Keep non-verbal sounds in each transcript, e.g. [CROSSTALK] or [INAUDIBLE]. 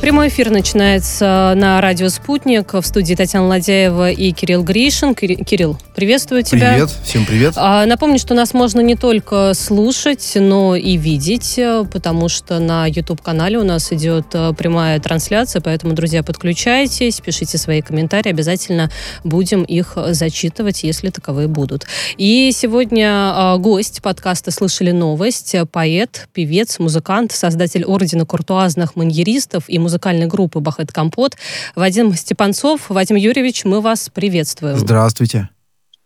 Прямой эфир начинается на радио «Спутник» в студии Татьяна Ладяева и Кирилл Гришин. Кирилл, приветствую тебя. Привет, всем привет. А, напомню, что нас можно не только слушать, но и видеть, потому что на YouTube-канале у нас идет э, прямая трансляция, поэтому, друзья, подключайтесь, пишите свои комментарии, обязательно будем их зачитывать, если таковые будут. И сегодня а, гость подкаста «Слышали новость», поэт, певец, музыкант, создатель Ордена куртуазных маньеристов и музыкальной группы «Бахет Компот». Вадим Степанцов. Вадим Юрьевич, мы вас приветствуем. Здравствуйте.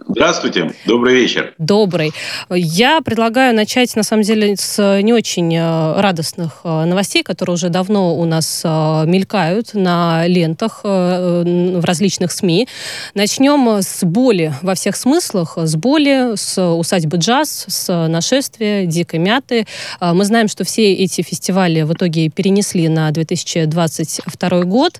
Здравствуйте, добрый вечер. Добрый. Я предлагаю начать, на самом деле, с не очень э, радостных э, новостей, которые уже давно у нас э, мелькают на лентах в различных СМИ. Начнем с боли во всех смыслах, с боли, с усадьбы джаз, с нашествия, дикой мяты. Мы знаем, что все эти фестивали в итоге перенесли на 2022 год.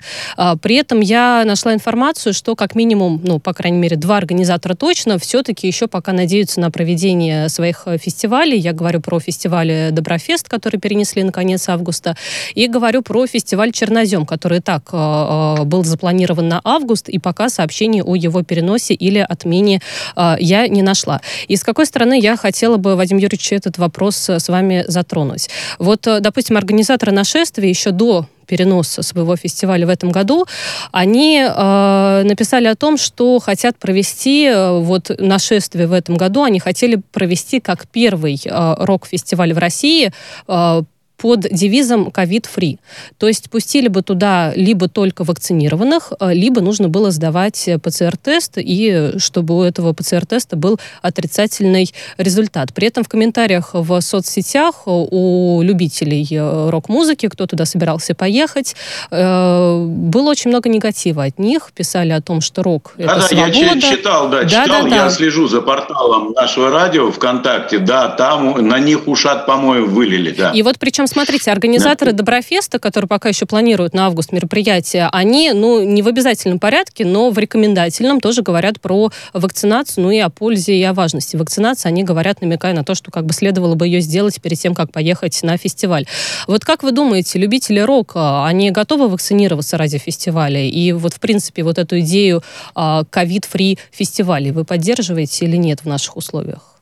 При этом я нашла информацию, что как минимум, ну, по крайней мере, два организатора точно точно все-таки еще пока надеются на проведение своих э, фестивалей. Я говорю про фестиваль Доброфест, который перенесли на конец августа, и говорю про фестиваль Чернозем, который так э, э, был запланирован на август, и пока сообщений о его переносе или отмене э, я не нашла. И с какой стороны я хотела бы, Вадим Юрьевич, этот вопрос с вами затронуть. Вот, э, допустим, организаторы нашествия еще до переноса своего фестиваля в этом году, они э, написали о том, что хотят провести э, вот нашествие в этом году, они хотели провести как первый э, рок-фестиваль в России э, под девизом «ковид-фри». То есть пустили бы туда либо только вакцинированных, э, либо нужно было сдавать ПЦР-тест, и чтобы у этого ПЦР-теста был отрицательный результат. При этом в комментариях в соцсетях у любителей э, рок-музыки, кто туда собирался поехать, э, было очень много негатива от них. Писали о том, что рок – это да, свобода. я читал, да, читал. Да, да, я слежу за порталом нашего радио ВКонтакте. Да, там на них ушат, по-моему, вылили. Да. И вот причем смотрите, организаторы Доброфеста, которые пока еще планируют на август мероприятие, они, ну, не в обязательном порядке, но в рекомендательном тоже говорят про вакцинацию, ну и о пользе и о важности вакцинации. Они говорят, намекая на то, что как бы следовало бы ее сделать перед тем, как поехать на фестиваль. Вот как вы думаете, любители рока, они готовы вакцинироваться ради фестиваля? И вот, в принципе, вот эту идею а, ковид-фри фестивалей вы поддерживаете или нет в наших условиях?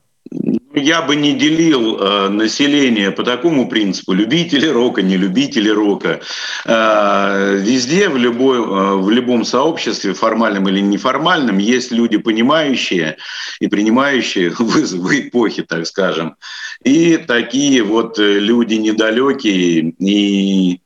Я бы не делил э, население по такому принципу, любители рока, не любители рока. Э, везде, в, любой, э, в любом сообществе, формальном или неформальном, есть люди, понимающие и принимающие [LAUGHS] вызовы эпохи, так скажем. И такие вот э, люди недалекие и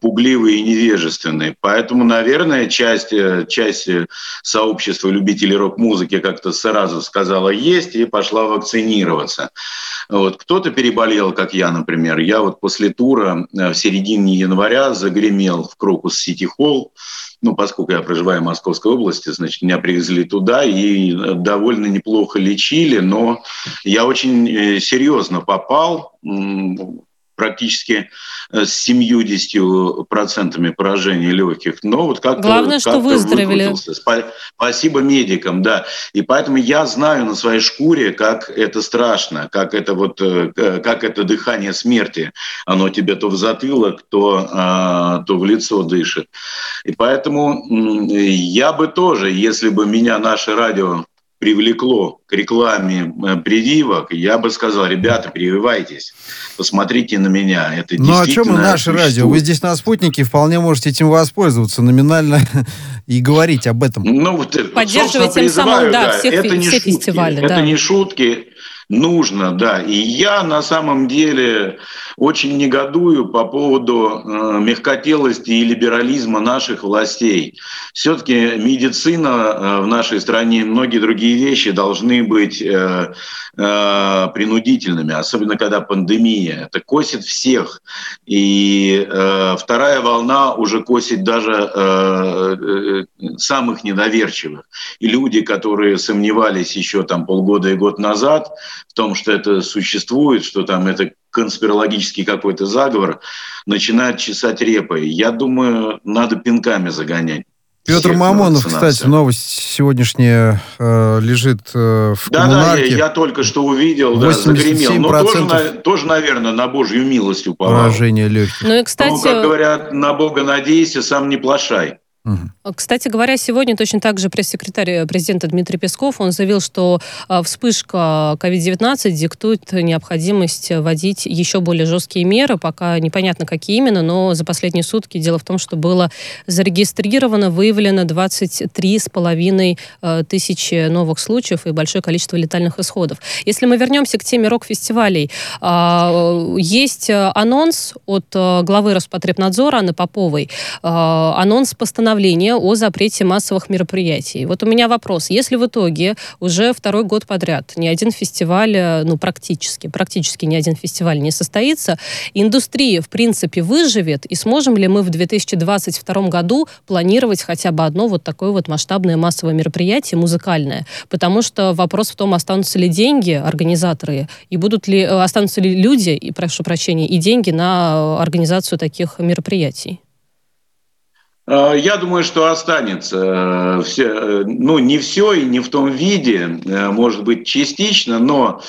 пугливые и невежественные. Поэтому, наверное, часть, э, часть э, сообщества любителей рок-музыки как-то сразу сказала «есть» и пошла вакцинироваться. Вот. Кто-то переболел, как я, например. Я вот после тура э, в середине января загремел в Крокус Сити Холл, ну, поскольку я проживаю в Московской области, значит, меня привезли туда и довольно неплохо лечили, но я очень серьезно попал, практически э, с 70% поражения легких. Но вот как Главное, что выздоровели. Спасибо медикам, да. И поэтому я знаю на своей шкуре, как это страшно, как это вот, э, как это дыхание смерти. Оно тебе то в затылок, то, а, то в лицо дышит. И поэтому я бы тоже, если бы меня наше радио привлекло к рекламе прививок, я бы сказал, ребята, прививайтесь, посмотрите на меня. Это ну а чем мы наше радио? Вы здесь на спутнике вполне можете этим воспользоваться номинально [LAUGHS] и говорить об этом. Ну, вот, э, Поддерживать тем самым, да, да всех, это не все шутки, фестивали. Это да. не шутки, нужно, да. И я на самом деле очень негодую по поводу э, мягкотелости и либерализма наших властей. Все-таки медицина э, в нашей стране и многие другие вещи должны быть э, э, принудительными, особенно когда пандемия. Это косит всех. И э, вторая волна уже косит даже э, э, самых недоверчивых. И люди, которые сомневались еще там полгода и год назад том, что это существует, что там это конспирологический какой-то заговор, начинают чесать репой. Я думаю, надо пинками загонять. Петр Мамонов, кстати, новость сегодняшняя э, лежит э, в да, коммунарке. Да, я, я только что увидел, да, загремел. Но тоже, тоже, наверное, на Божью милость уповал. Поражение легких. Ну и, кстати... Ну, как говорят, на Бога надейся, сам не плашай. Угу. Кстати говоря, сегодня точно так же пресс-секретарь президента Дмитрий Песков, он заявил, что а, вспышка COVID-19 диктует необходимость вводить еще более жесткие меры, пока непонятно, какие именно, но за последние сутки дело в том, что было зарегистрировано, выявлено 23,5 а, тысячи новых случаев и большое количество летальных исходов. Если мы вернемся к теме рок-фестивалей, а, есть анонс от главы Роспотребнадзора Анны Поповой, анонс постановления постановление о запрете массовых мероприятий. Вот у меня вопрос. Если в итоге уже второй год подряд ни один фестиваль, э, ну, практически, практически ни один фестиваль не состоится, индустрия, в принципе, выживет, и сможем ли мы в 2022 году планировать хотя бы одно вот такое вот масштабное массовое мероприятие музыкальное? Потому что вопрос в том, останутся ли деньги организаторы, и будут ли, э, останутся ли люди, и прошу прощения, и деньги на организацию таких мероприятий? Э, я думаю, что останется э, все, э, ну не все и не в том виде, может быть частично, но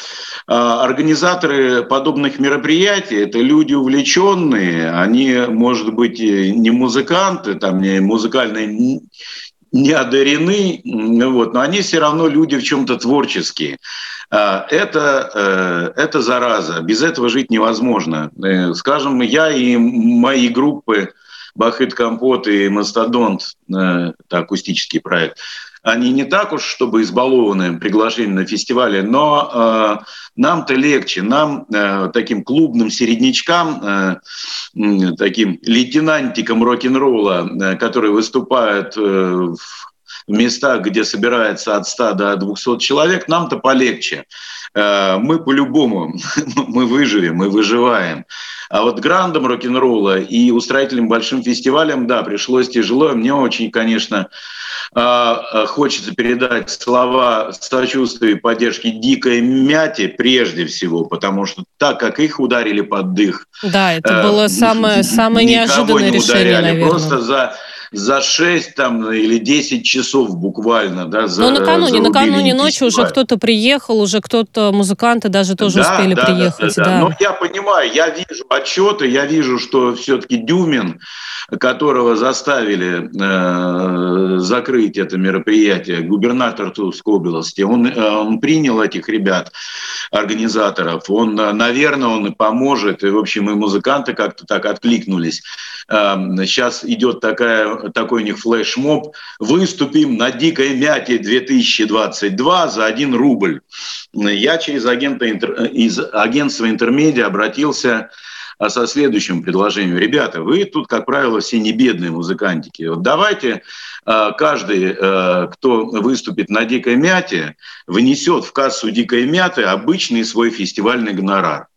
организаторы подобных мероприятий это люди увлеченные, они, может быть, не музыканты, там не музыкальные не одарены, вот, но они все равно люди в чем-то творческие. Это, это зараза, без этого жить невозможно. Скажем, я и мои группы, Бахыт Компот и Мастодонт, э, это акустический проект, они не так уж, чтобы избалованы приглашением на фестивале, но э, нам-то легче, нам, э, таким клубным середнячкам, э, таким лейтенантикам рок-н-ролла, э, которые выступают э, в местах, где собирается от 100 до 200 человек, нам-то полегче. Э, мы по-любому, [LAUGHS] мы выживем, мы выживаем. А вот грандом рок-н-ролла и устроителям большим фестивалям, да, пришлось тяжело. Мне очень, конечно, э, э, хочется передать слова сочувствия и поддержки дикой мяти прежде всего, потому что так как их ударили под дых. Да, это было самое, самое неожиданное не решение, ударяли, наверное. Просто за за 6 там, или 10 часов буквально. Да, за, Но накануне, накануне ночью уже кто-то приехал, уже кто-то, музыканты даже тоже да, успели да, приехать. Да, да, да. Но я понимаю, я вижу отчеты, я вижу, что все-таки Дюмин, которого заставили э, закрыть это мероприятие, губернатор Тульской области, он, э, он принял этих ребят, организаторов, он, наверное, он и поможет, и, в общем, и музыканты как-то так откликнулись. Э, сейчас идет такая такой у них флешмоб, выступим на дикой мяте 2022 за 1 рубль. Я через агента, из агентства Интермедиа обратился а, со следующим предложением. Ребята, вы тут, как правило, все не бедные музыкантики. Вот давайте а, каждый, а, кто выступит на «Дикой мяте», внесет в кассу «Дикой мяты» обычный свой фестивальный гонорар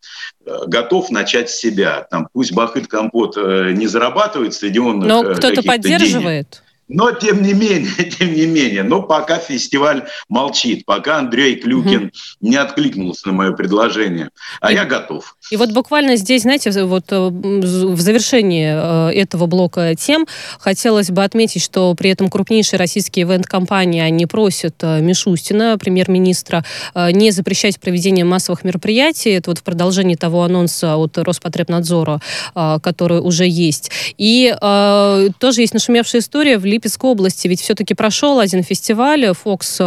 готов начать с себя. Там, пусть Бахыт Компот э, не зарабатывает стадионных Но кто-то поддерживает. Денег, но тем не менее, [LAUGHS] тем не менее, но пока фестиваль молчит, пока Андрей Клюкин угу. не откликнулся на мое предложение, а и, я готов. И вот буквально здесь, знаете, вот э, в завершении э, этого блока тем хотелось бы отметить, что при этом крупнейшие российские ивент-компании, они просят э, Мишустина, премьер-министра, не запрещать проведение массовых мероприятий. Это вот в продолжении того анонса от Роспотребнадзора, который уже есть. И тоже есть нашумевшая история в Липецкой области ведь все-таки прошел один фестиваль Fox э,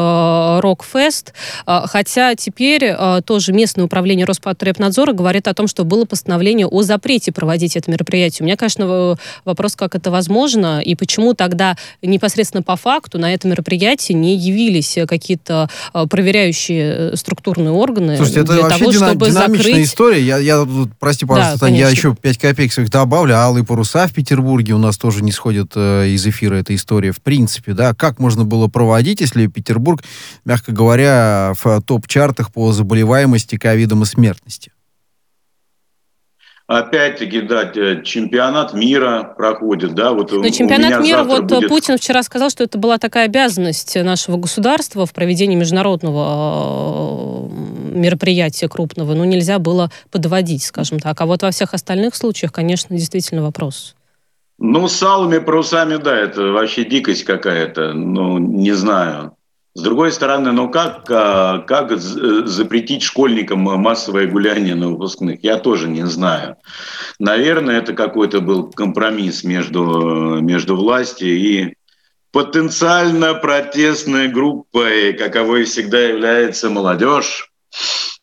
Rock Fest, э, хотя теперь э, тоже местное управление Роспотребнадзора говорит о том, что было постановление о запрете проводить это мероприятие. У меня, конечно, вопрос, как это возможно и почему тогда непосредственно по факту на это мероприятие не явились какие-то проверяющие структурные органы Слушайте, это вообще того, дина- чтобы динамичная закрыть... история. Я, я, прости, пожалуйста, да, Таня, я еще 5 копеек своих добавлю. Алые паруса в Петербурге у нас тоже не сходят э, из эфира этой истории история в принципе, да, как можно было проводить, если Петербург, мягко говоря, в топ-чартах по заболеваемости ковидом и смертности? Опять-таки, да, чемпионат мира проходит, да, вот Но чемпионат мира, вот будет... Путин вчера сказал, что это была такая обязанность нашего государства в проведении международного э, мероприятия крупного, ну, нельзя было подводить, скажем так. А вот во всех остальных случаях, конечно, действительно вопрос. Ну, с алыми парусами, да, это вообще дикость какая-то, ну, не знаю. С другой стороны, ну как, а, как запретить школьникам массовое гуляние на выпускных, я тоже не знаю. Наверное, это какой-то был компромисс между, между властью и потенциально протестной группой, каковой всегда является молодежь.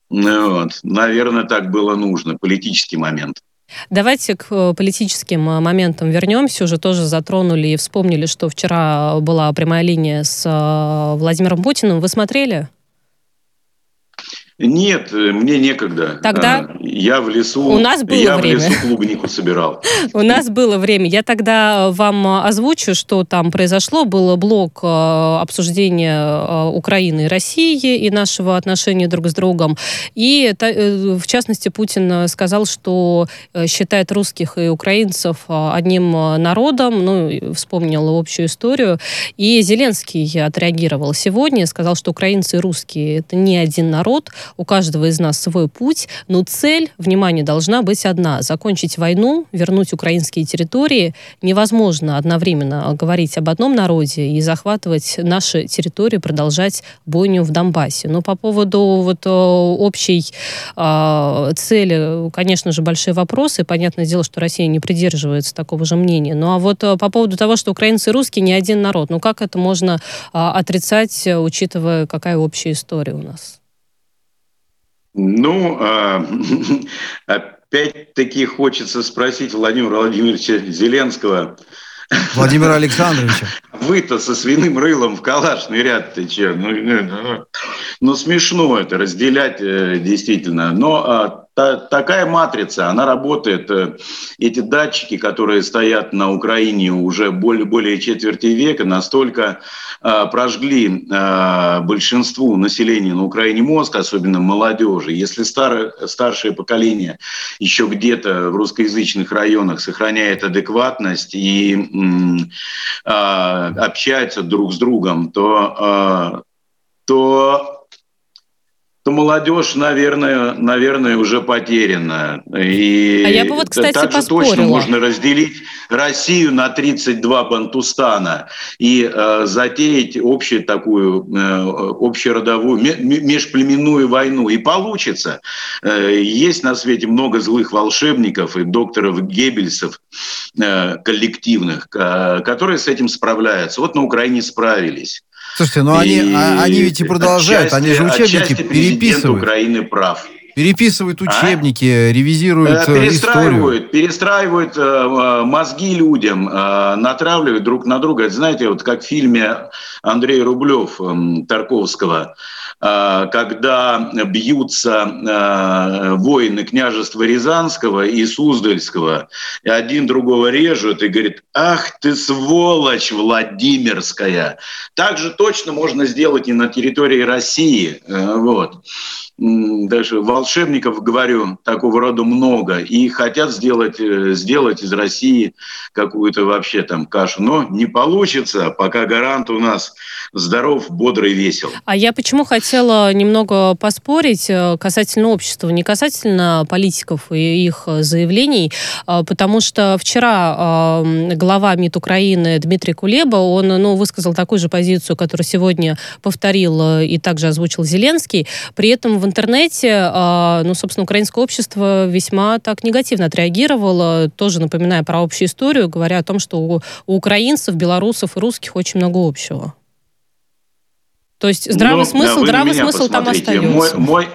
Ну вот. Наверное, так было нужно, политический момент. Давайте к э, политическим э, моментам вернемся. Уже тоже затронули и вспомнили, что вчера была прямая линия с э, Владимиром Путиным. Вы смотрели? Нет, мне некогда. Тогда а, я в лесу. У нас было я время. в лесу клубнику собирал. [LAUGHS] У нас было время. Я тогда вам озвучу, что там произошло. Был блок э, обсуждения э, Украины и России и нашего отношения друг с другом. И э, в частности Путин сказал, что считает русских и украинцев одним народом. Ну, вспомнил общую историю. И Зеленский отреагировал сегодня, сказал, что украинцы и русские это не один народ у каждого из нас свой путь, но цель, внимание, должна быть одна. Закончить войну, вернуть украинские территории. Невозможно одновременно говорить об одном народе и захватывать наши территории, продолжать бойню в Донбассе. Но по поводу вот э, общей э, цели, конечно же, большие вопросы. Понятное дело, что Россия не придерживается такого же мнения. Ну а вот э, по поводу того, что украинцы и русские не один народ, ну как это можно э, отрицать, учитывая, какая общая история у нас? Ну, а, [LAUGHS] опять-таки хочется спросить Владимира Владимировича Зеленского. Владимира [LAUGHS] Александровича. Вы-то со свиным рылом в калашный ряд ты че? Ну, ну, ну, ну смешно это разделять э, действительно. Но а, та, такая матрица, она работает. Э, эти датчики, которые стоят на Украине уже более, более четверти века, настолько э, прожгли э, большинству населения на Украине мозг, особенно молодежи. Если старое, старшее поколение еще где-то в русскоязычных районах сохраняет адекватность и э, общается друг с другом, то, э, то то молодежь, наверное, наверное, уже потеряна. И а я бы вот, кстати, также поспорила. точно можно разделить Россию на 32 бантустана и э, затеять общую такую э, общеродовую, межплеменную войну. И получится. Э, есть на свете много злых волшебников и докторов Геббельсов э, коллективных, э, которые с этим справляются. Вот на Украине справились. Слушайте, ну они, а, они ведь и продолжают, отчасти, они же учебники переписывают. Украины прав. Переписывают а? учебники, а? ревизируют э, перестраивают, историю. Перестраивают э, э, мозги людям, э, натравливают друг на друга. Это, знаете, вот как в фильме Андрея Рублев э, Тарковского – Э, когда бьются э, воины княжества Рязанского и Суздальского, и один другого режут и говорит, ах ты сволочь Владимирская. Так же точно можно сделать и на территории России. Э, вот даже волшебников, говорю, такого рода много, и хотят сделать, э, сделать из России какую-то вообще там кашу. Но не получится, пока гарант у нас здоров, бодрый, весел. А я почему хотела немного поспорить э, касательно общества, не касательно политиков и их заявлений, а, потому что вчера глава МИД Украины Дмитрий Кулеба, он ну, высказал такую же позицию, которую сегодня повторил э, и также озвучил Зеленский. При этом в интернете, а, ну, собственно, украинское общество весьма так негативно отреагировало, тоже напоминая про общую историю, говоря о том, что у, у украинцев, белорусов и русских очень много общего. То есть здравый ну, смысл, здравый смысл там остается. Мой, мой,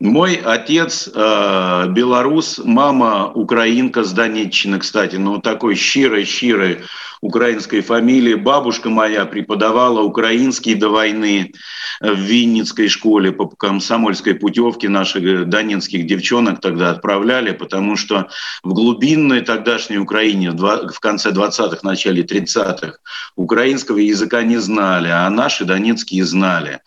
мой отец э, белорус, мама украинка с Донеччины, кстати, ну такой щирый-щирый украинской фамилии. Бабушка моя преподавала украинский до войны в Винницкой школе по комсомольской путевке наших донецких девчонок тогда отправляли, потому что в глубинной тогдашней Украине в конце 20-х, начале 30-х украинского языка не знали, а наши донецкие знали.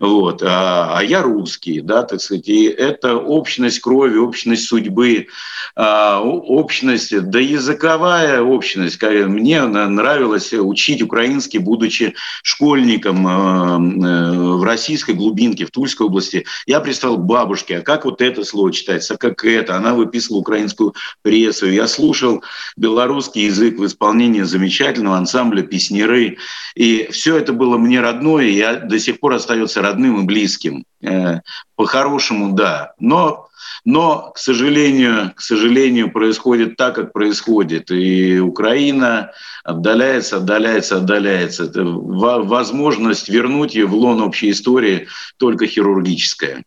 Вот. А, а я русский, да, так сказать, и это общность крови, общность судьбы, а, общность, да языковая общность. Мне нравилось учить украинский, будучи школьником в российской глубинке, в Тульской области. Я представил бабушке, а как вот это слово читается, а как это? Она выписывала украинскую прессу. Я слушал белорусский язык в исполнении замечательного ансамбля «Песнеры». И все это было мне родное, и я до сих пор остается родным и близким. По-хорошему, да. Но но, к сожалению, к сожалению, происходит так, как происходит. И Украина отдаляется, отдаляется, отдаляется. Это возможность вернуть ее в лон общей истории только хирургическая.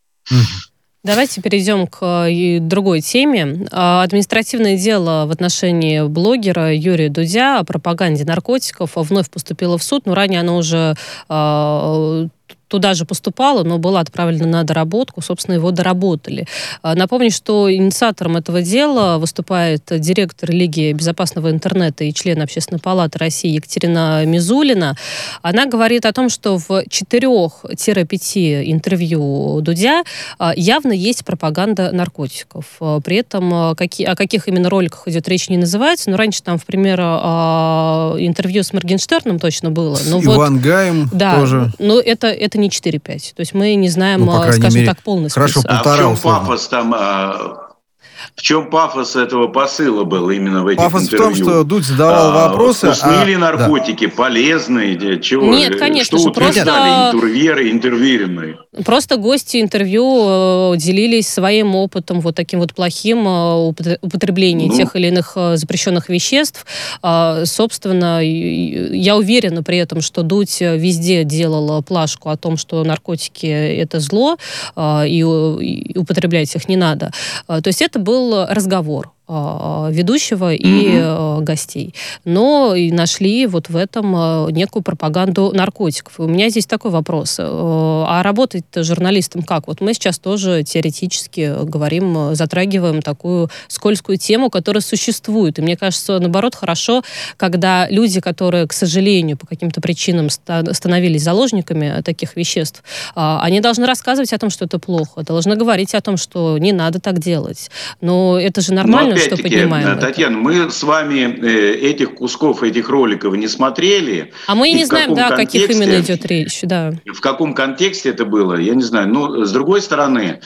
Давайте перейдем к э, другой теме. А, административное дело в отношении блогера Юрия Дудя о пропаганде наркотиков вновь поступило в суд, но ранее оно уже а, туда же поступало, но было отправлено на доработку, собственно, его доработали. А, напомню, что инициатором этого дела выступает директор Лиги безопасного интернета и член Общественной палаты России Екатерина Мизулина. Она говорит о том, что в 4-5 интервью Дудя а, явно есть пропаганда наркотиков. А, при этом какие, о каких именно роликах идет речь не называется, но раньше там, в пример, интервью с Моргенштерном точно было. Но Иван вот, Гаем да, тоже. Но это, это это не 4-5. То есть мы не знаем, ну, скажем мере, так, полный Хорошо, полтора. А в чем пафос там а, в чем пафос этого посыла был именно в этих пафос интервью? Пафос в том, что Дудь задавал а, вопросы. Вкусные а... ли наркотики, да. полезные, чего? Нет, конечно что же, просто... интервьюеры, интервьюируемые? Просто гости интервью э, делились своим опытом, вот таким вот плохим э, употреблением ну. тех или иных э, запрещенных веществ. А, собственно, я уверена при этом, что Дудь везде делала плашку о том, что наркотики это зло, и употреблять их не надо. То есть это был разговор. А, ведущего и угу. гостей. Но и нашли вот в этом а, некую пропаганду наркотиков. И у меня здесь такой вопрос. А работать журналистом как? Вот мы сейчас тоже теоретически говорим, затрагиваем такую скользкую тему, которая существует. И мне кажется, наоборот, хорошо, когда люди, которые, к сожалению, по каким-то причинам становились заложниками таких веществ, они должны рассказывать о том, что это плохо, должны говорить о том, что не надо так делать. Но это же нормально, что поднимаем. Татьяна, это. мы с вами э, этих кусков, этих роликов не смотрели. А мы и не знаем, да, о каких именно идет речь, да. В каком контексте это было, я не знаю. Но с другой стороны,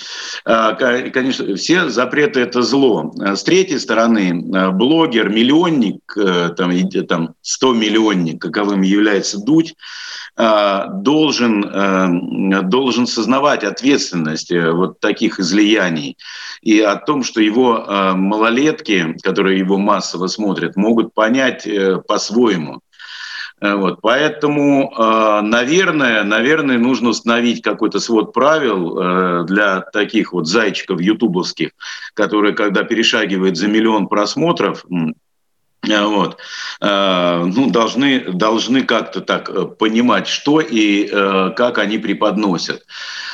э, конечно, все запреты это зло. С третьей стороны, э, блогер, миллионник, там, там 100 миллионник, каковым является Дудь, должен, должен сознавать ответственность вот таких излияний и о том, что его малолетки, которые его массово смотрят, могут понять э, по-своему. Э, вот, поэтому, э, наверное, наверное, нужно установить какой-то свод правил для таких вот зайчиков ютубовских, которые, когда перешагивают за миллион просмотров, вот, ну, должны, должны как-то так понимать, что и как они преподносят.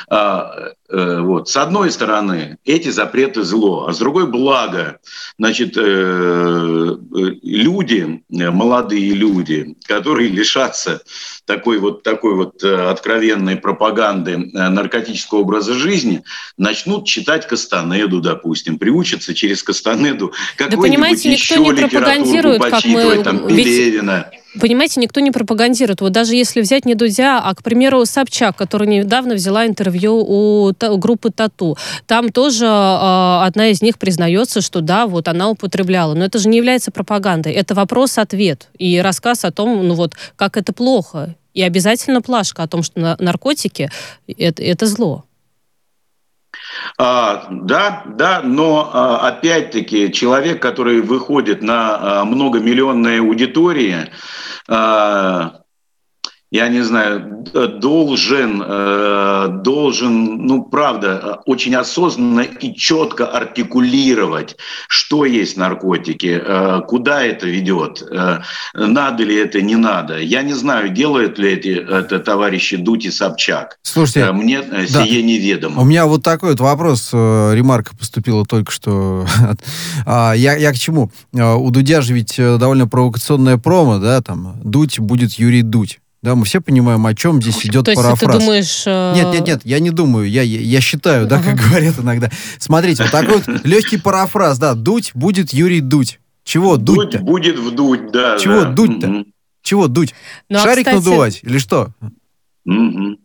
А, э, вот. С одной стороны, эти запреты зло, а с другой благо. Значит, э, э, люди, молодые люди, которые лишатся такой вот, такой вот откровенной пропаганды наркотического образа жизни, начнут читать Кастанеду, допустим, приучатся через Кастанеду какой-нибудь да, еще никто не литературу почитывать, как мы... там, Пелевина. Ведь Понимаете, никто не пропагандирует. Вот даже если взять не Дудя, а, к примеру, Собчак, которая недавно взяла интервью у, группы Тату, там тоже э, одна из них признается, что да, вот она употребляла. Но это же не является пропагандой. Это вопрос-ответ и рассказ о том, ну вот, как это плохо. И обязательно плашка о том, что наркотики это, это зло. А, да, да, но а, опять-таки человек, который выходит на а, многомиллионные аудитории, а, я не знаю, должен, э, должен, ну, правда, очень осознанно и четко артикулировать, что есть наркотики, э, куда это ведет, э, надо ли это, не надо. Я не знаю, делают ли эти это товарищи Дуть и Собчак. Слушайте, мне да. сие неведомо. У меня вот такой вот вопрос, ремарка поступила только что. [LAUGHS] А, я, я к чему? У Дудя же ведь довольно провокационная промо, да, там, Дудь будет Юрий Дудь. Да, мы все понимаем, о чем здесь идет То парафраз. Есть ты думаешь... Э... Нет, нет, нет, я не думаю, я, я, я считаю, да, как говорят иногда. Смотрите, вот такой вот легкий парафраз, да, дуть будет Юрий Дуть. Чего дуть -то? Будет вдуть, да. Чего да. дуть-то? Угу. Чего дуть? Ну, а Шарик а, кстати... надувать или что? Угу.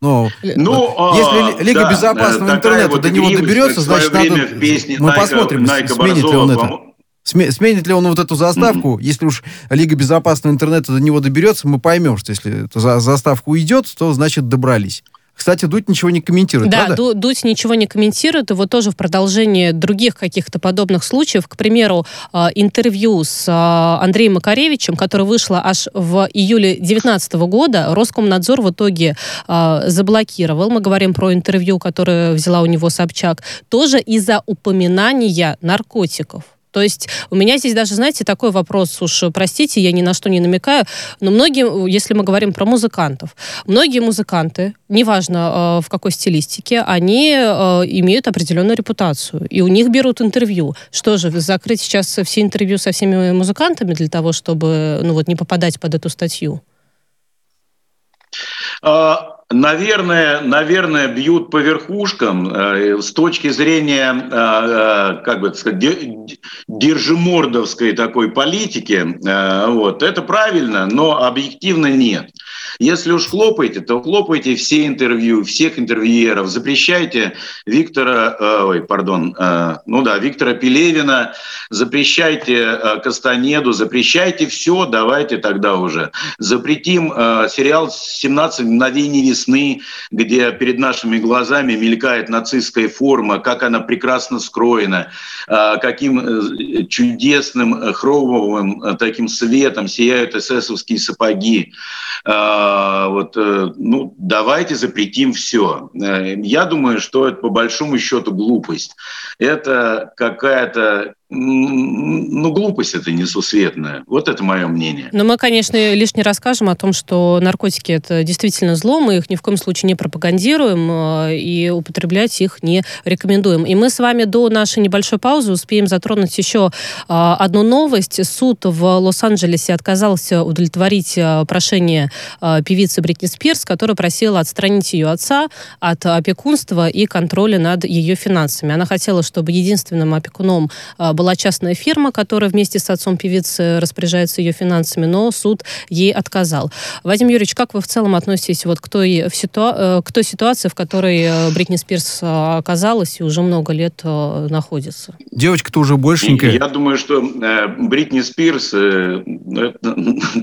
Ну, ну вот, если Лига да, безопасного интернета вот до него доберется, значит, надо... Мы Найка, посмотрим, Найка сменит ли он это. Сменит ли он вот эту заставку? Mm-hmm. Если уж Лига безопасного интернета до него доберется, мы поймем, что если эта заставка уйдет, то значит добрались. Кстати, Дудь ничего не комментирует, Да, правда? Дудь ничего не комментирует. Вот тоже в продолжении других каких-то подобных случаев, к примеру, а, интервью с а, Андреем Макаревичем, которое вышло аж в июле 2019 года, Роскомнадзор в итоге а, заблокировал. Мы говорим про интервью, которое взяла у него Собчак, тоже из-за упоминания наркотиков. То есть у меня здесь даже, знаете, такой вопрос, уж простите, я ни на что не намекаю, но многие, если мы говорим про музыкантов, многие музыканты, неважно э, в какой стилистике, они э, имеют определенную репутацию, и у них берут интервью. Что же, закрыть сейчас все интервью со всеми музыкантами для того, чтобы ну, вот, не попадать под эту статью? А, Наверное, наверное, бьют по верхушкам э, с точки зрения, э, э, как бы сказать, держимордовской такой политики. Вот, это правильно, но объективно нет. Если уж хлопаете, то хлопайте все интервью, всех интервьюеров, запрещайте Виктора, э, ой, пардон, э, ну да, Виктора Пелевина, запрещайте э, Кастанеду, запрещайте все, давайте тогда уже. Запретим э, сериал «17 мгновений весны», где перед нашими глазами мелькает нацистская форма, как она прекрасно скроена, э, каким э, чудесным э, хромовым э, таким светом сияют эсэсовские сапоги. А, вот, э, ну, давайте запретим все. Э, я думаю, что это по большому счету глупость. Это какая-то ну, глупость это несусветная. Вот это мое мнение. Но мы, конечно, лишь не расскажем о том, что наркотики это действительно зло, мы их ни в коем случае не пропагандируем э, и употреблять их не рекомендуем. И мы с вами до нашей небольшой паузы успеем затронуть еще э, одну новость. Суд в Лос-Анджелесе отказался удовлетворить э, прошение певицы Бритни Спирс, которая просила отстранить ее отца от опекунства и контроля над ее финансами. Она хотела, чтобы единственным опекуном была частная фирма, которая вместе с отцом певицы распоряжается ее финансами, но суд ей отказал. Вадим Юрьевич, как вы в целом относитесь вот к той, в ситуа э, к той ситуации, в которой э, Бритни Спирс э, оказалась и уже много лет находится? Девочка-то уже большенькая. Я думаю, что Бритни Спирс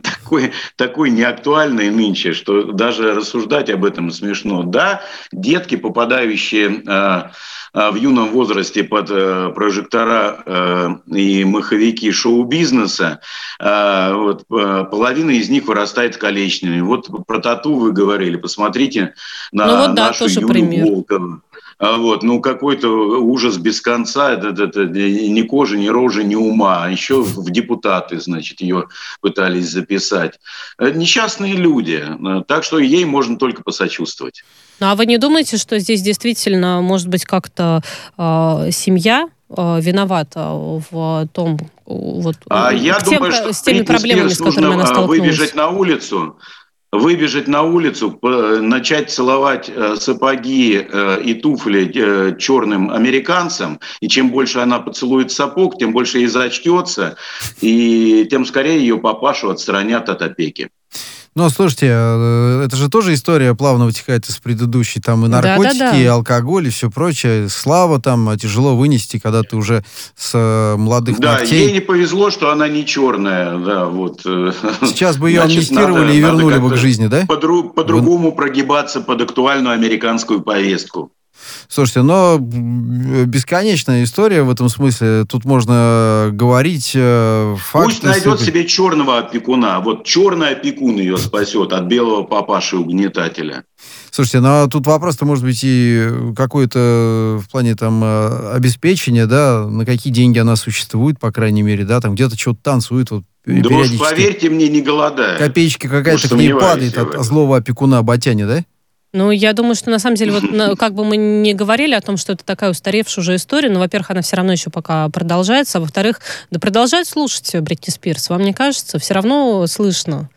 такой, [LAUGHS] такой неактуальный нынче, что даже рассуждать об этом смешно. Да, детки, попадающие в юном возрасте под э, прожектора э, и маховики шоу-бизнеса, а, вот, э, половина из них вырастает колечными. Вот про тату вы говорили, посмотрите на ну, вот, да, нашу Юлю пример. Волкову. А вот, ну, какой-то ужас без конца, это, это, это, ни кожи, ни рожи, ни ума. Еще в депутаты, значит, ее пытались записать. Несчастные люди. Так что ей можно только посочувствовать. Ну, а вы не думаете, что здесь действительно, может быть, как-то э, семья э, виновата в том, вот, а я тем, думаю, что с теми проблемами, с которыми она столкнулась? выбежать на улицу, выбежать на улицу, начать целовать э, сапоги э, и туфли э, черным американцам, и чем больше она поцелует сапог, тем больше ей зачтется, и тем скорее ее папашу отстранят от опеки. Ну, слушайте, э, это же тоже история плавно вытекает из предыдущей. Там и наркотики, да, да, да. и алкоголь, и все прочее. Слава там а тяжело вынести, когда ты уже с э, молодых да, ногтей. ей не повезло, что она не черная. Да, вот. Э. Сейчас бы ее Значит, амнистировали надо, и вернули бы к жизни, да? По-другому по прогибаться под актуальную американскую повестку. Слушайте, но бесконечная история в этом смысле. Тут можно говорить э, факты... Пусть найдет себе черного опекуна. Вот черный опекун ее спасет от белого папаши-угнетателя. Слушайте, ну а тут вопрос-то может быть и какой-то в плане там э, обеспечения, да, на какие деньги она существует, по крайней мере, да, там где-то что-то танцует, вот да уж поверьте мне, не голодая. Копеечки какая-то к ней падает от злого опекуна Батяни, да? Ну, я думаю, что на самом деле, вот как бы мы не говорили о том, что это такая устаревшая уже история, но, во-первых, она все равно еще пока продолжается, а во-вторых, да продолжать слушать Бритни Спирс, вам не кажется? Все равно слышно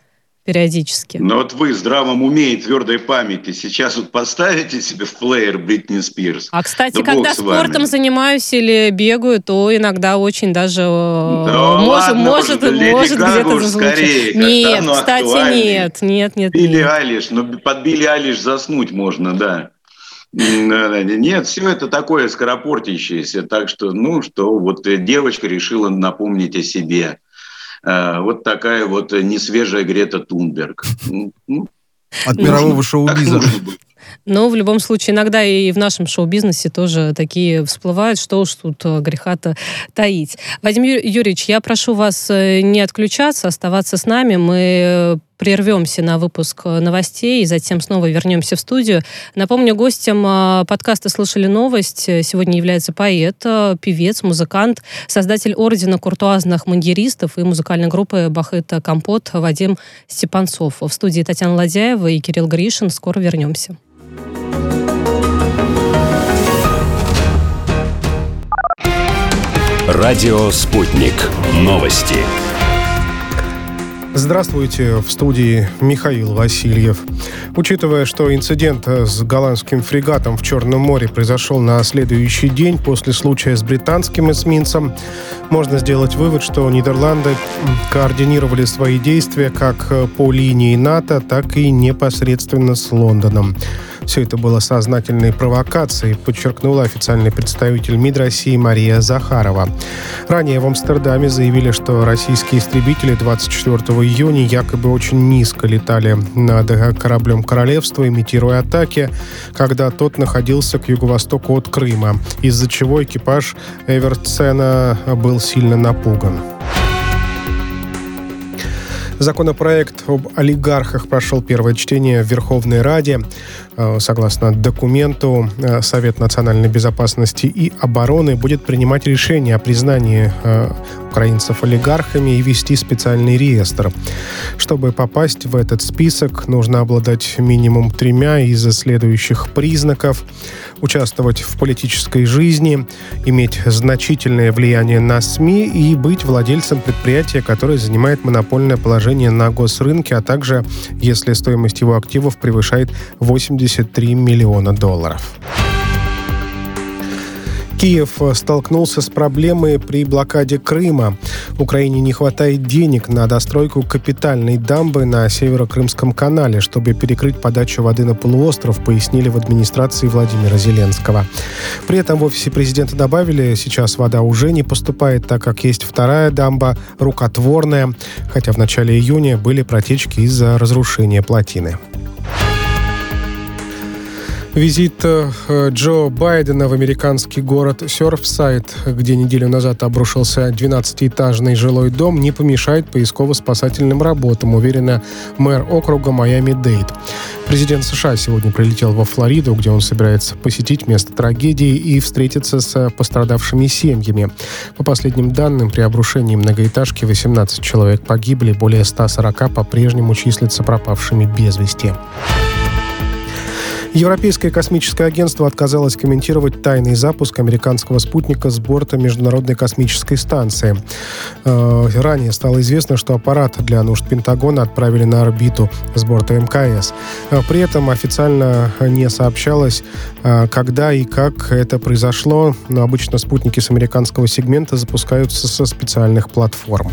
периодически. Но вот вы в здравом уме и твердой памяти сейчас вот поставите себе в плеер Бритни Спирс. А, кстати, да когда спортом занимаюсь или бегаю, то иногда очень даже э, да может, ладно, может, может где-то зазвучать. Нет, кстати, нет, нет, нет. Билли нет. Алиш, ну под Билли Алиш заснуть можно, да. Нет, все это такое скоропортящееся, так что, ну, что вот девочка решила напомнить о себе. Э, вот такая вот несвежая Грета Тунберг. Ну, ну, От мирового шоу-биза. Но в любом случае иногда и в нашем шоу-бизнесе тоже такие всплывают, что уж тут э, греха-то таить. Вадим Юрьевич, я прошу вас э, не отключаться, оставаться с нами. Мы прервемся на выпуск э, новостей и затем снова вернемся в студию. Напомню, гостем э, подкаста «Слышали новость» сегодня является поэт, э, певец, музыкант, создатель Ордена куртуазных мандиристов и музыкальной группы «Бахыта Компот» Вадим Степанцов. В студии Татьяна Ладяева и Кирилл Гришин. Скоро вернемся. Радио «Спутник». Новости. Здравствуйте, в студии Михаил Васильев. Учитывая, что инцидент с голландским фрегатом в Черном море произошел на следующий день после случая с британским эсминцем, можно сделать вывод, что Нидерланды координировали свои действия как по линии НАТО, так и непосредственно с Лондоном. Все это было сознательной провокацией, подчеркнула официальный представитель МИД России Мария Захарова. Ранее в Амстердаме заявили, что российские истребители 24 июня якобы очень низко летали над кораблем королевства, имитируя атаки, когда тот находился к юго-востоку от Крыма, из-за чего экипаж Эверцена был сильно напуган. Законопроект об олигархах прошел первое чтение в Верховной Раде. Э, согласно документу, э, Совет национальной безопасности и обороны будет принимать решение о признании э, украинцев олигархами и вести специальный реестр. Чтобы попасть в этот список, нужно обладать минимум тремя из следующих признаков. Участвовать в политической жизни, иметь значительное влияние на СМИ и быть владельцем предприятия, которое занимает монопольное положение на госрынке, а также если стоимость его активов превышает 80 73 миллиона долларов. Киев столкнулся с проблемой при блокаде Крыма. Украине не хватает денег на достройку капитальной дамбы на Северо-Крымском канале, чтобы перекрыть подачу воды на полуостров, пояснили в администрации Владимира Зеленского. При этом в офисе президента добавили, сейчас вода уже не поступает, так как есть вторая дамба, рукотворная, хотя в начале июня были протечки из-за разрушения плотины. Визит э, Джо Байдена в американский город Сёрфсайд, где неделю назад обрушился 12-этажный жилой дом, не помешает поисково-спасательным работам, уверена мэр округа Майами-Дейт. Президент США сегодня прилетел во Флориду, где он собирается посетить место трагедии и встретиться с пострадавшими семьями. По последним данным, при обрушении многоэтажки 18 человек погибли, более 140 по-прежнему числятся пропавшими без вести. Европейское космическое агентство отказалось комментировать тайный запуск американского спутника с борта Международной космической станции. Э, ранее стало известно, что аппарат для нужд Пентагона отправили на орбиту с борта МКС. Э, при этом официально не сообщалось, э, когда и как это произошло, но обычно спутники с американского сегмента запускаются со специальных платформ.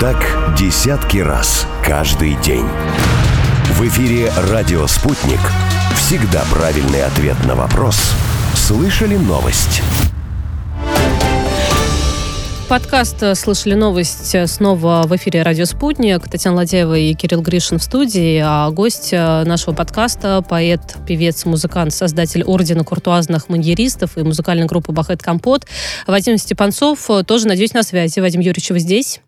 Так десятки раз каждый день. В эфире «Радио Спутник». Всегда правильный ответ на вопрос. Слышали новость? подкаст «Слышали новость» снова в эфире «Радио Спутник». Татьяна Ладяева и Кирилл Гришин в студии. А гость нашего подкаста – поэт, певец, музыкант, создатель Ордена куртуазных маньеристов и музыкальной группы «Бахет Компот» Вадим Степанцов. Тоже, надеюсь, на связи. Вадим Юрьевич, вы здесь?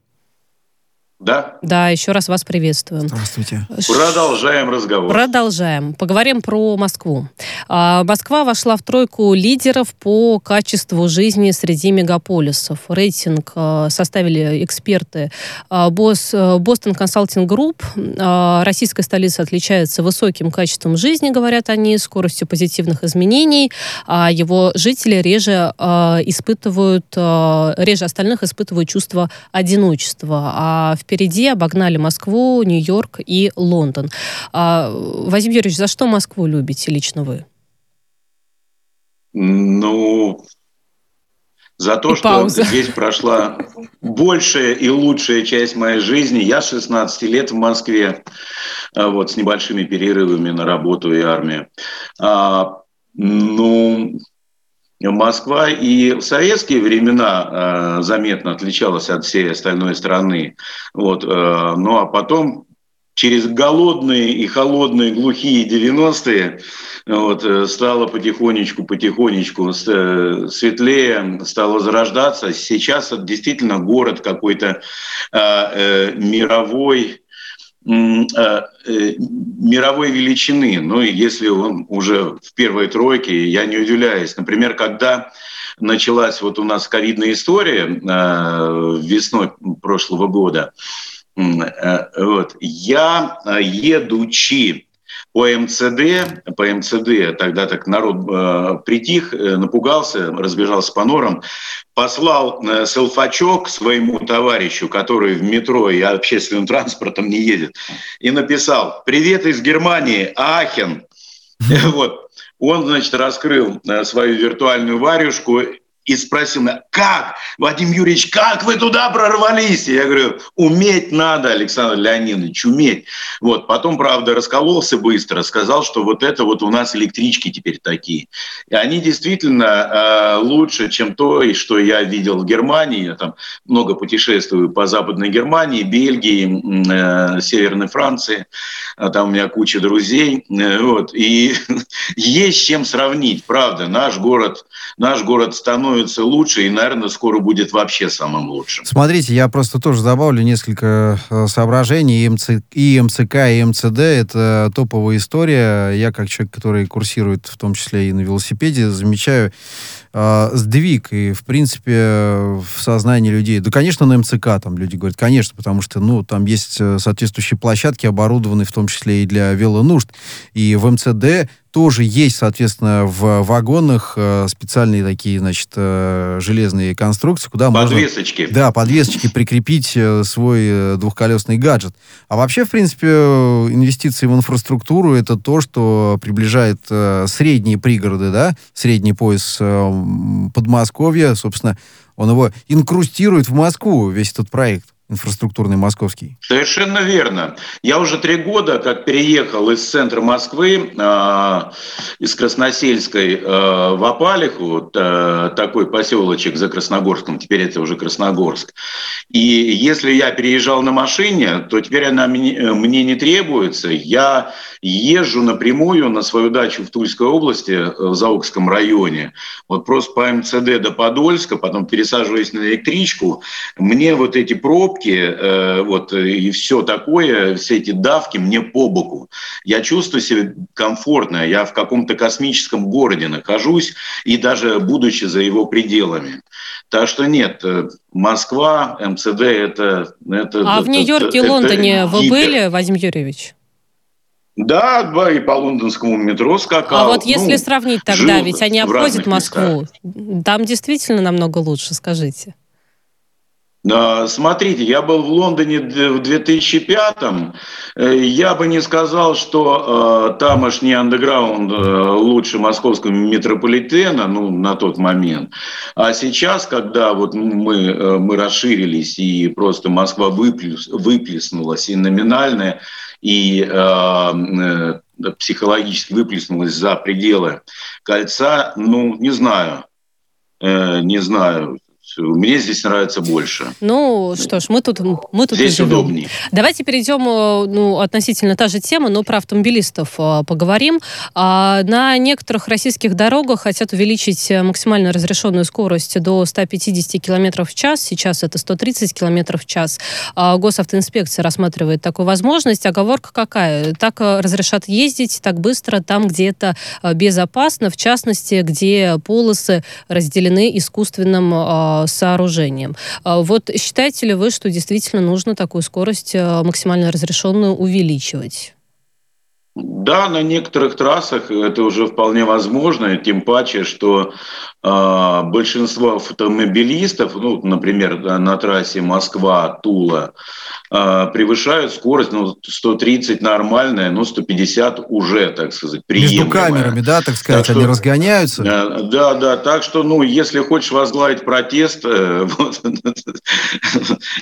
Да. Да, еще раз вас приветствуем. Здравствуйте. Продолжаем разговор. Продолжаем. Поговорим про Москву. А, Москва вошла в тройку лидеров по качеству жизни среди мегаполисов. Рейтинг а, составили эксперты а, Boston Consulting Group. Российская столица отличается высоким качеством жизни, говорят они, скоростью позитивных изменений. А его жители реже испытывают, реже остальных испытывают чувство одиночества. А в впереди обогнали Москву, Нью-Йорк и Лондон. А, Вадим Юрьевич, за что Москву любите лично вы? Ну, за то, и что пауза. здесь прошла большая и лучшая часть моей жизни. Я 16 лет в Москве, а, вот, с небольшими перерывами на работу и армию. А, ну, Москва и в советские времена э, заметно отличалась от всей остальной страны. Вот, э, ну а потом через голодные и холодные глухие 90-е вот, э, стало потихонечку, потихонечку э, светлее, стало зарождаться. Сейчас действительно город какой-то э, э, мировой, мировой величины. Ну, и если он уже в первой тройке, я не удивляюсь. Например, когда началась вот у нас ковидная история э, весной прошлого года, вот, я, едучи по МЦД, по МЦД, тогда так народ э, притих, э, напугался, разбежался по норам, послал э, селфачок своему товарищу, который в метро и общественным транспортом не едет, и написал «Привет из Германии, Ахен». [LAUGHS] Вот. Он, значит, раскрыл э, свою виртуальную варюшку и спросил меня, как, Вадим Юрьевич, как вы туда прорвались? Я говорю, уметь надо, Александр Леонидович, уметь. Вот, потом, правда, раскололся быстро, сказал, что вот это вот у нас электрички теперь такие. И они действительно э, лучше, чем то, что я видел в Германии. Я там много путешествую по Западной Германии, Бельгии, э, Северной Франции. А там у меня куча друзей. Э, вот. И [LAUGHS] есть чем сравнить, правда. Наш город, наш город становится становится лучше и, наверное, скоро будет вообще самым лучшим. Смотрите, я просто тоже добавлю несколько э, соображений. И, МЦ, и МЦК, и МЦД — это топовая история. Я, как человек, который курсирует в том числе и на велосипеде, замечаю э, сдвиг и, в принципе, в сознании людей. Да, конечно, на МЦК там люди говорят, конечно, потому что, ну, там есть э, соответствующие площадки, оборудованные в том числе и для велонужд. И в МЦД тоже есть, соответственно, в вагонах э, специальные такие, значит, э, железные конструкции, куда подвесочки. можно... Да, подвесочки прикрепить э, свой двухколесный гаджет. А вообще, в принципе, инвестиции в инфраструктуру это то, что приближает средние пригороды, да, средний пояс Подмосковья, собственно, он его инкрустирует в Москву, весь этот проект инфраструктурный московский. Совершенно верно. Я уже три года как переехал из центра Москвы, э, из Красносельской э, в Апалиху, э, такой поселочек за Красногорском, теперь это уже Красногорск. И если я переезжал на машине, то теперь она мне, мне не требуется. Я езжу напрямую на свою дачу в Тульской области, э, в Заокском районе. Вот просто по МЦД до Подольска, потом пересаживаясь на электричку, мне вот эти пробки пробки, э, вот, и все такое, все эти давки мне по боку. Я чувствую себя комфортно, я в каком-то космическом городе нахожусь, и даже будучи за его пределами. Так что нет, э, Москва, МЦД это... это а это, в Нью-Йорке и Лондоне вы были, Вадим Юрьевич? Да, да, и по лондонскому метро скакал. А вот если ну, сравнить тогда, ведь они обходят Москву, местах. там действительно намного лучше, скажите. Смотрите, я был в Лондоне в 2005-м. Э, я бы не сказал, что э, тамошний андеграунд э, лучше московского метрополитена, ну, на тот момент. А сейчас, когда вот мы, э, мы расширились, и просто Москва выплес, выплеснулась, и номинальная, и э, э, психологически выплеснулась за пределы кольца, ну, не знаю, э, не знаю мне здесь нравится больше. Ну что ж, мы тут мы тут здесь удобнее. Давайте перейдем, э, ну относительно та же тема, но про автомобилистов э, поговорим. А, на некоторых российских дорогах хотят увеличить максимально разрешенную скорость до 150 км в час. Сейчас это 130 км в час. А, госавтоинспекция рассматривает такую возможность. Оговорка какая? Так разрешат ездить так быстро там, где это безопасно, в частности, где полосы разделены искусственным э, сооружением. Э, вот считаете ли вы, что действительно нужно такую скорость э, максимально разрешенную увеличивать? Да, на некоторых трассах это уже вполне возможно, тем паче, что большинство автомобилистов, ну, например, на трассе Москва-Тула, э, превышают скорость, ну, 130 нормальная, но 150 уже, так сказать, приемлемая. Между камерами, да, так сказать, так что, они разгоняются? Э, да, да, так что, ну, если хочешь возглавить протест, э, [LAUGHS] вот,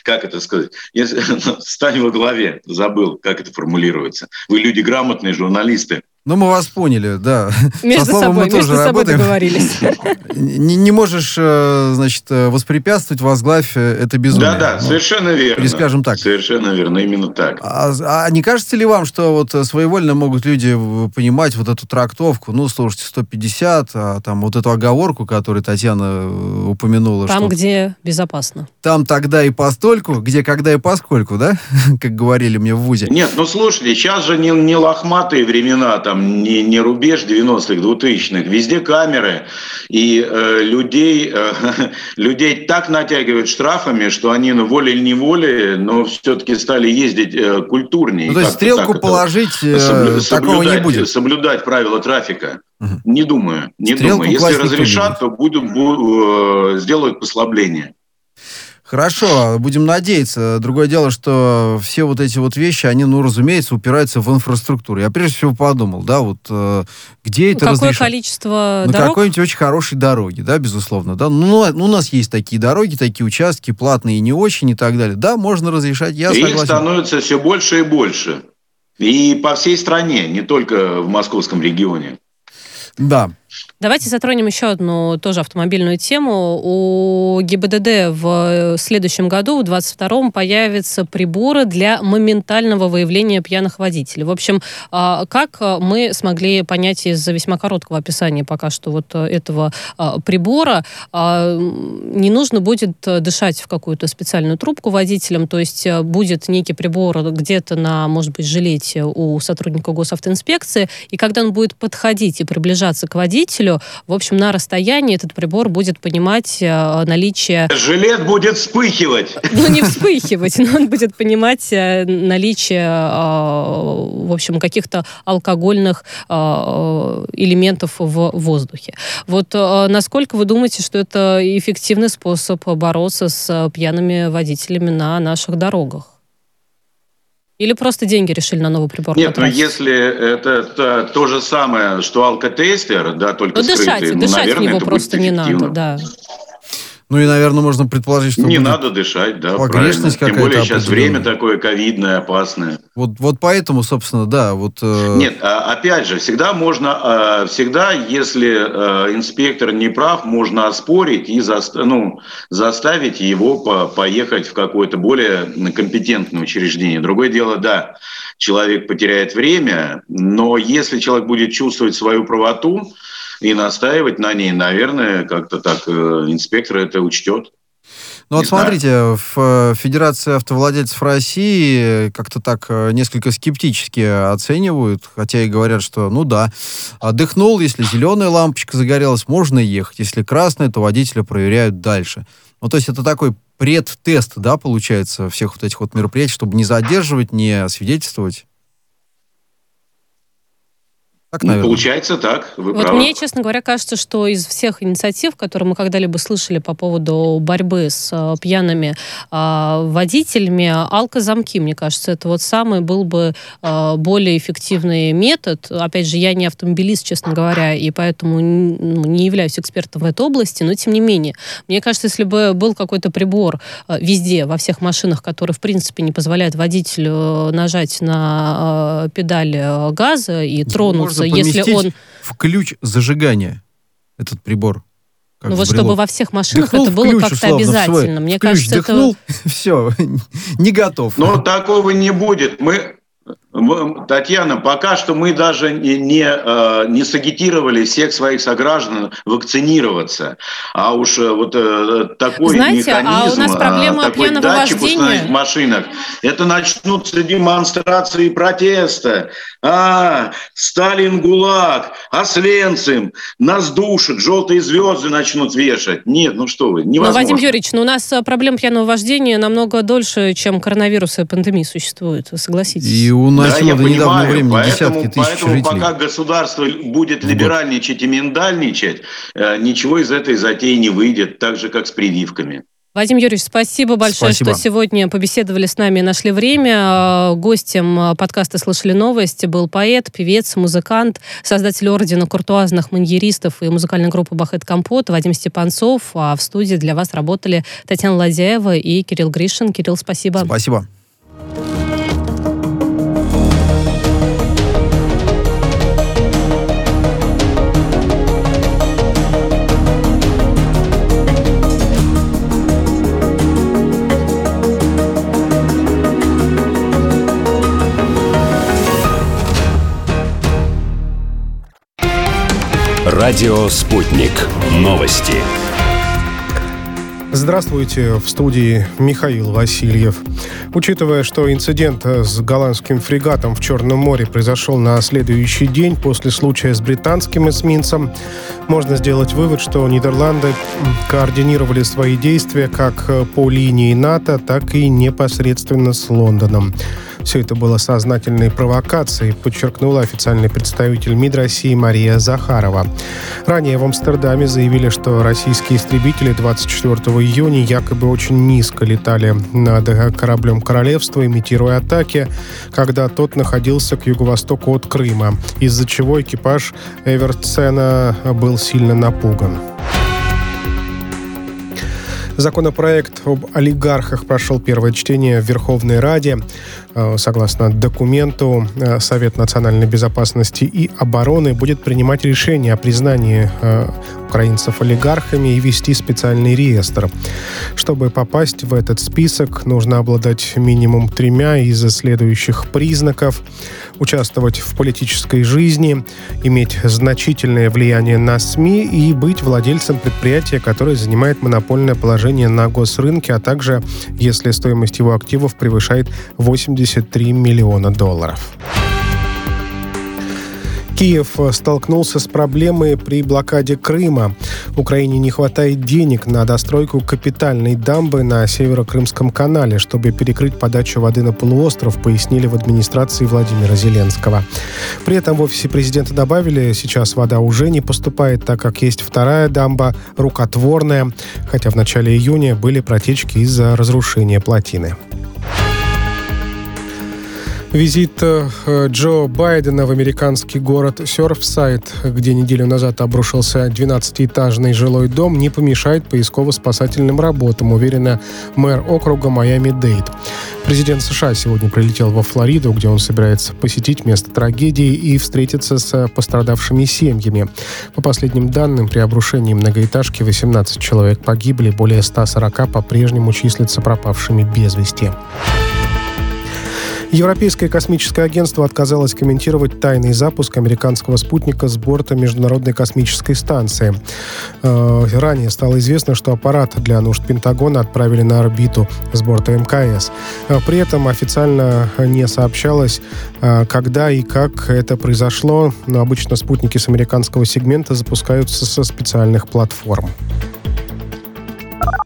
как это сказать, если, [LAUGHS] стань во главе, забыл, как это формулируется. Вы люди грамотные журналисты. Ну, мы вас поняли, да. [LAUGHS] Между Со собой, мы тоже собой работаем. договорились. [LAUGHS] Не, не можешь, э, значит, э, воспрепятствовать, возглавь э, это безумие. Да, да, совершенно верно. Или скажем так. Совершенно верно, именно так. А, а не кажется ли вам, что вот своевольно могут люди понимать вот эту трактовку, ну, слушайте, 150, а там вот эту оговорку, которую Татьяна упомянула. Там, что где безопасно. Там тогда и постольку, где когда и поскольку, да? [LAUGHS] как говорили мне в ВУЗе. Нет, ну, слушайте, сейчас же не, не лохматые времена, там, там не, не рубеж 90-х, 2000-х, везде камеры, и э, людей, э, [LAUGHS] людей так натягивают штрафами, что они ну, волей или неволей, но все-таки стали ездить э, культурнее. Ну, то есть стрелку так, положить э, соблю, такого не будет? Соблюдать правила трафика. Угу. Не думаю, не Стрелку думаю. Если разрешат, то будут, будут, э, сделают послабление. Хорошо, будем надеяться. Другое дело, что все вот эти вот вещи, они, ну, разумеется, упираются в инфраструктуру. Я прежде всего подумал, да, вот э, где это Какое разрешено? количество На дорог? какой-нибудь очень хорошей дороге, да, безусловно. Да? Ну, ну, у нас есть такие дороги, такие участки, платные не очень и так далее. Да, можно разрешать, я и согласен. Их становится все больше и больше. И по всей стране, не только в московском регионе. Да. Давайте затронем еще одну тоже автомобильную тему. У ГИБДД в следующем году, в 2022 появятся приборы для моментального выявления пьяных водителей. В общем, а, как мы смогли понять из весьма короткого описания пока что вот этого а, прибора, а, не нужно будет дышать в какую-то специальную трубку водителям, то есть будет некий прибор где-то на, может быть, жилете у сотрудника госавтоинспекции, и когда он будет подходить и приближаться к водителю, водителю, в общем, на расстоянии этот прибор будет понимать э, наличие... Жилет будет вспыхивать. Ну, не вспыхивать, но он будет понимать э, наличие, э, в общем, каких-то алкогольных элементов в воздухе. Вот насколько вы думаете, что это эффективный способ бороться с пьяными водителями на наших дорогах? Или просто деньги решили на новый прибор Нет, потратить? ну если это то, то же самое, что алкотестер, да, только ну, скрытый, дышать, ну, дышать наверное, в него это просто не надо, да. Ну и, наверное, можно предположить, что... Не надо дышать, да, погрешность Тем более сейчас время такое ковидное, опасное. Вот, вот поэтому, собственно, да, вот... Э... Нет, а, опять же, всегда можно, а, всегда, если э, инспектор не прав, можно оспорить и за, ну, заставить его по, поехать в какое-то более компетентное учреждение. Другое дело, да, человек потеряет время, но если человек будет чувствовать свою правоту, и настаивать на ней, наверное, как-то так э, инспектор это учтет. Ну вот смотрите, в э, Федерации автовладельцев России как-то так э, несколько скептически оценивают, хотя и говорят, что ну да, отдохнул, если зеленая лампочка загорелась, можно ехать, если красная, то водителя проверяют дальше. Ну то есть это такой предтест, да, получается, всех вот этих вот мероприятий, чтобы не задерживать, не свидетельствовать. Так, ну, получается так. Вы вот правы. мне, честно говоря, кажется, что из всех инициатив, которые мы когда-либо слышали по поводу борьбы с э, пьяными э, водителями, алкозамки, мне кажется, это вот самый был бы э, более эффективный метод. Опять же, я не автомобилист, честно говоря, и поэтому ну, не являюсь экспертом в этой области, но тем не менее, мне кажется, если бы был какой-то прибор э, везде, во всех машинах, который, в принципе, не позволяет водителю нажать на э, педаль э, газа и тронуться если он... в ключ зажигания этот прибор. Как ну вот чтобы во всех машинах Дыхнул это было как-то обязательно. Мне ключ кажется, дыхнул, [LAUGHS] это... все, [LAUGHS] не готов. Но такого не будет. Мы Татьяна, пока что мы даже не, не, э, не сагитировали всех своих сограждан вакцинироваться. А уж э, вот э, такой Знаете, механизм, а у нас проблема такой пьяного датчик вождения. в машинах, это начнутся демонстрации протеста. А, Сталин ГУЛАГ, Освенцим, нас душат, желтые звезды начнут вешать. Нет, ну что вы, невозможно. Но, Вадим Юрьевич, ну у нас проблема пьяного вождения намного дольше, чем коронавирус и пандемия существует, согласитесь? И у нас да, я до недавнего времени поэтому, десятки тысяч поэтому жителей. пока государство будет либеральничать и миндальничать, э, ничего из этой затеи не выйдет, так же, как с прививками. Вадим Юрьевич, спасибо большое, спасибо. что сегодня побеседовали с нами и нашли время. Гостем подкаста «Слышали новости» был поэт, певец, музыкант, создатель ордена куртуазных маньеристов и музыкальной группы «Бахет Компот» Вадим Степанцов. А в студии для вас работали Татьяна Ладяева и Кирилл Гришин. Кирилл, спасибо. Спасибо. Радио «Спутник». Новости. Здравствуйте, в студии Михаил Васильев. Учитывая, что инцидент с голландским фрегатом в Черном море произошел на следующий день после случая с британским эсминцем, можно сделать вывод, что Нидерланды координировали свои действия как по линии НАТО, так и непосредственно с Лондоном. Все это было сознательной провокацией, подчеркнула официальный представитель МИД России Мария Захарова. Ранее в Амстердаме заявили, что российские истребители 24 июня якобы очень низко летали над кораблем королевства, имитируя атаки, когда тот находился к юго-востоку от Крыма, из-за чего экипаж Эверцена был сильно напуган. Законопроект об олигархах прошел первое чтение в Верховной Раде. Э, согласно документу, э, Совет национальной безопасности и обороны будет принимать решение о признании э, украинцев олигархами и вести специальный реестр. Чтобы попасть в этот список, нужно обладать минимум тремя из следующих признаков. Участвовать в политической жизни, иметь значительное влияние на СМИ и быть владельцем предприятия, которое занимает монопольное положение на госрынке, а также если стоимость его активов превышает 83 миллиона долларов. Киев э, столкнулся с проблемой при блокаде Крыма. Украине не хватает денег на достройку капитальной дамбы на Северо-Крымском канале, чтобы перекрыть подачу воды на полуостров, пояснили в администрации Владимира Зеленского. При этом в офисе президента добавили, сейчас вода уже не поступает, так как есть вторая дамба, рукотворная, хотя в начале июня были протечки из-за разрушения плотины. Визит э, Джо Байдена в американский город Сёрфсайд, где неделю назад обрушился 12-этажный жилой дом, не помешает поисково-спасательным работам, уверена мэр округа Майами-Дейт. Президент США сегодня прилетел во Флориду, где он собирается посетить место трагедии и встретиться с пострадавшими семьями. По последним данным, при обрушении многоэтажки 18 человек погибли, более 140 по-прежнему числятся пропавшими без вести. Европейское космическое агентство отказалось комментировать тайный запуск американского спутника с борта Международной космической станции. Э, ранее стало известно, что аппарат для нужд Пентагона отправили на орбиту с борта МКС. Э, при этом официально не сообщалось, э, когда и как это произошло, но обычно спутники с американского сегмента запускаются со специальных платформ.